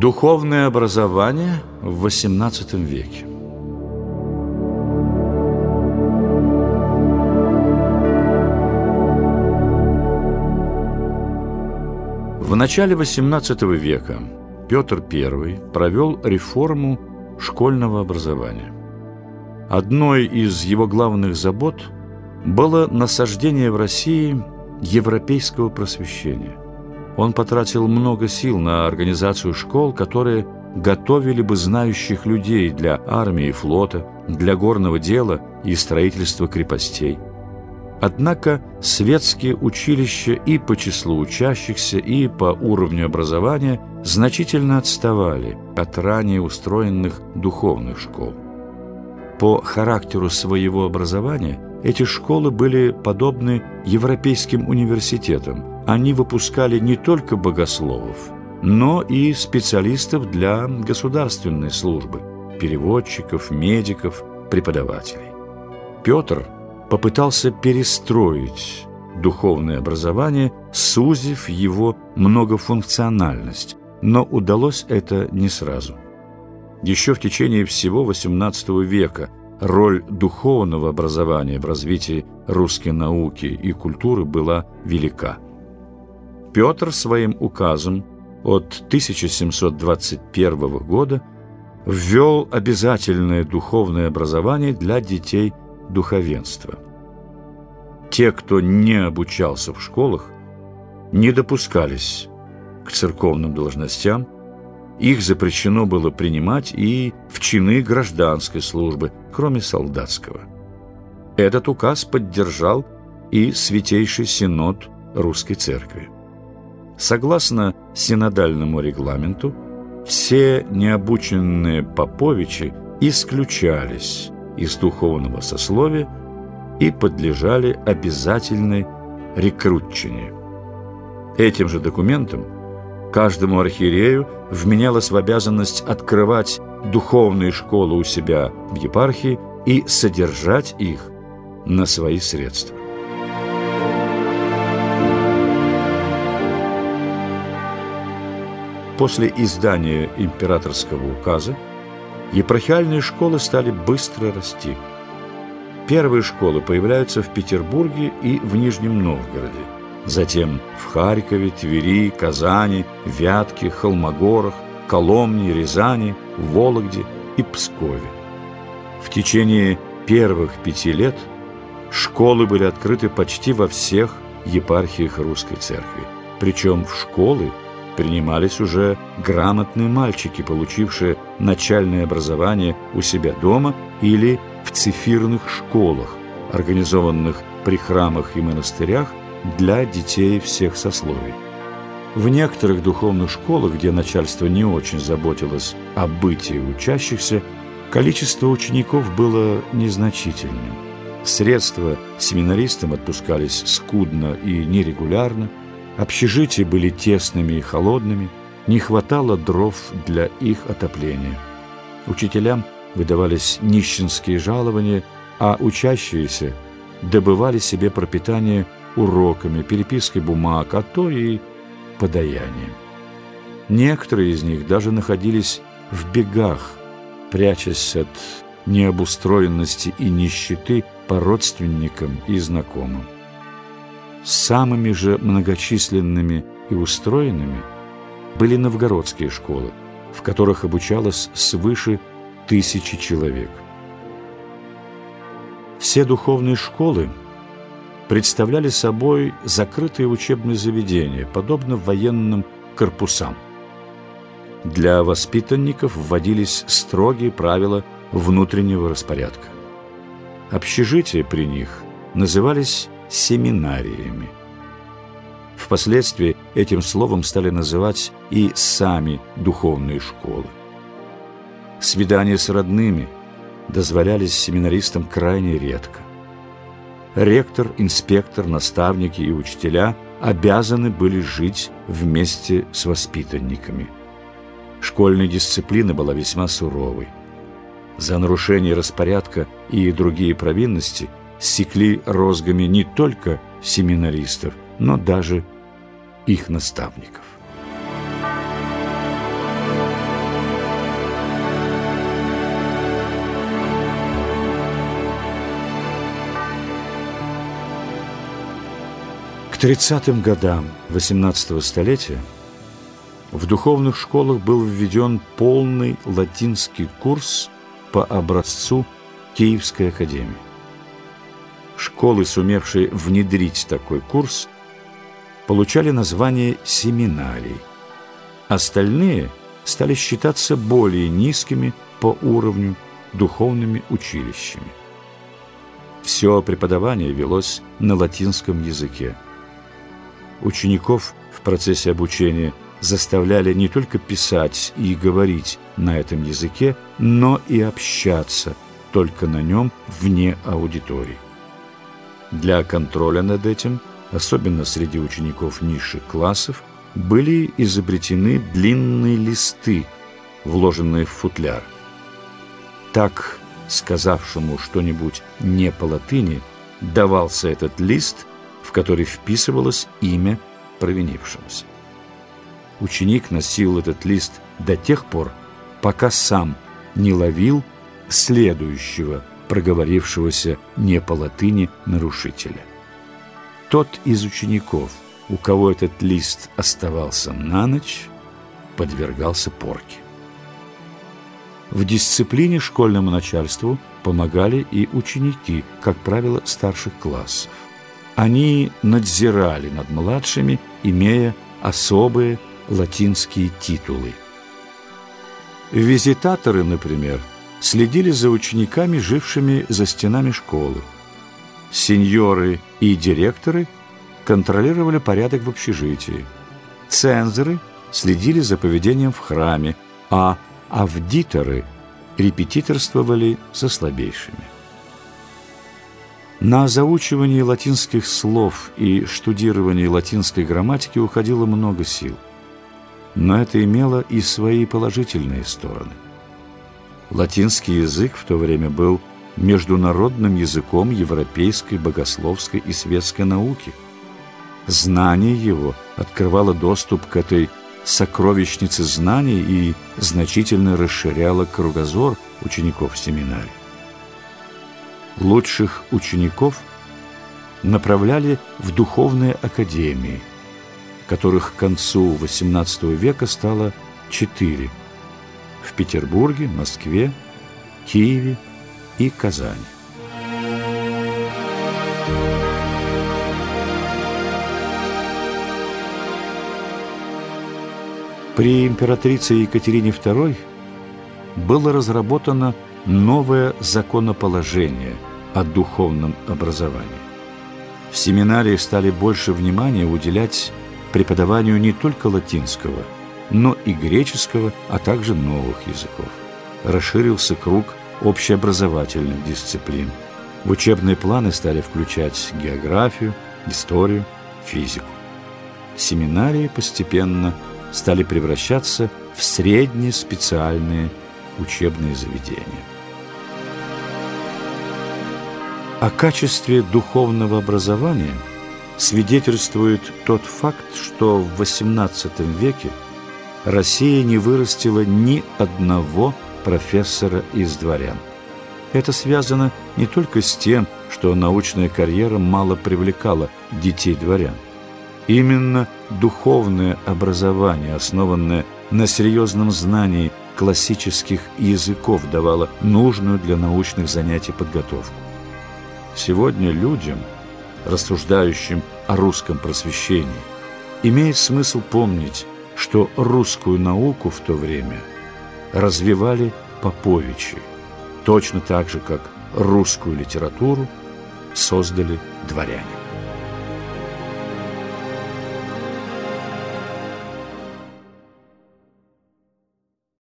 Духовное образование в XVIII веке. В начале XVIII века Петр I провел реформу школьного образования. Одной из его главных забот было насаждение в России европейского просвещения – он потратил много сил на организацию школ, которые готовили бы знающих людей для армии и флота, для горного дела и строительства крепостей. Однако светские училища и по числу учащихся, и по уровню образования значительно отставали от ранее устроенных духовных школ. По характеру своего образования эти школы были подобны европейским университетам, они выпускали не только богословов, но и специалистов для государственной службы, переводчиков, медиков, преподавателей. Петр попытался перестроить духовное образование, сузив его многофункциональность, но удалось это не сразу. Еще в течение всего XVIII века роль духовного образования в развитии русской науки и культуры была велика – Петр своим указом от 1721 года ввел обязательное духовное образование для детей духовенства. Те, кто не обучался в школах, не допускались к церковным должностям, их запрещено было принимать и в чины гражданской службы, кроме солдатского. Этот указ поддержал и Святейший Синод Русской Церкви. Согласно синодальному регламенту, все необученные поповичи исключались из духовного сословия и подлежали обязательной рекрутчине. Этим же документом каждому архиерею вменялось в обязанность открывать духовные школы у себя в епархии и содержать их на свои средства. После издания императорского указа епархиальные школы стали быстро расти. Первые школы появляются в Петербурге и в Нижнем Новгороде, затем в Харькове, Твери, Казани, Вятке, Холмогорах, Коломне, Рязани, Вологде и Пскове. В течение первых пяти лет школы были открыты почти во всех епархиях русской церкви, причем в школы – принимались уже грамотные мальчики, получившие начальное образование у себя дома или в цифирных школах, организованных при храмах и монастырях для детей всех сословий. В некоторых духовных школах, где начальство не очень заботилось о бытии учащихся, количество учеников было незначительным. Средства семинаристам отпускались скудно и нерегулярно – Общежития были тесными и холодными, не хватало дров для их отопления. Учителям выдавались нищенские жалования, а учащиеся добывали себе пропитание уроками, перепиской бумаг, а то и подаянием. Некоторые из них даже находились в бегах, прячась от необустроенности и нищеты по родственникам и знакомым. Самыми же многочисленными и устроенными были новгородские школы, в которых обучалось свыше тысячи человек. Все духовные школы представляли собой закрытые учебные заведения, подобно военным корпусам. Для воспитанников вводились строгие правила внутреннего распорядка. Общежития при них назывались семинариями. Впоследствии этим словом стали называть и сами духовные школы. Свидания с родными дозволялись семинаристам крайне редко. Ректор, инспектор, наставники и учителя обязаны были жить вместе с воспитанниками. Школьная дисциплина была весьма суровой. За нарушение распорядка и другие провинности – секли розгами не только семинаристов, но даже их наставников. К 30-м годам XVIII -го столетия в духовных школах был введен полный латинский курс по образцу Киевской академии. Школы, сумевшие внедрить такой курс, получали название семинарий. Остальные стали считаться более низкими по уровню духовными училищами. Все преподавание велось на латинском языке. Учеников в процессе обучения заставляли не только писать и говорить на этом языке, но и общаться только на нем вне аудитории. Для контроля над этим, особенно среди учеников низших классов, были изобретены длинные листы, вложенные в футляр. Так, сказавшему что-нибудь не по латыни, давался этот лист, в который вписывалось имя провинившегося. Ученик носил этот лист до тех пор, пока сам не ловил следующего проговорившегося не по латыни нарушителя. Тот из учеников, у кого этот лист оставался на ночь, подвергался порке. В дисциплине школьному начальству помогали и ученики, как правило, старших классов. Они надзирали над младшими, имея особые латинские титулы. Визитаторы, например, следили за учениками, жившими за стенами школы. Сеньоры и директоры контролировали порядок в общежитии. Цензоры следили за поведением в храме, а авдиторы репетиторствовали со слабейшими. На заучивание латинских слов и штудирование латинской грамматики уходило много сил. Но это имело и свои положительные стороны – Латинский язык в то время был международным языком европейской богословской и светской науки. Знание его открывало доступ к этой сокровищнице знаний и значительно расширяло кругозор учеников семинарии. Лучших учеников направляли в духовные академии, которых к концу XVIII века стало четыре – в Петербурге, Москве, Киеве и Казани. При императрице Екатерине II было разработано новое законоположение о духовном образовании. В семинарии стали больше внимания уделять преподаванию не только латинского – но и греческого, а также новых языков. Расширился круг общеобразовательных дисциплин. В учебные планы стали включать географию, историю, физику. Семинарии постепенно стали превращаться в среднеспециальные учебные заведения. О качестве духовного образования свидетельствует тот факт, что в XVIII веке Россия не вырастила ни одного профессора из дворян. Это связано не только с тем, что научная карьера мало привлекала детей дворян. Именно духовное образование, основанное на серьезном знании классических языков, давало нужную для научных занятий подготовку. Сегодня людям, рассуждающим о русском просвещении, имеет смысл помнить, что русскую науку в то время развивали поповичи, точно так же, как русскую литературу создали дворяне.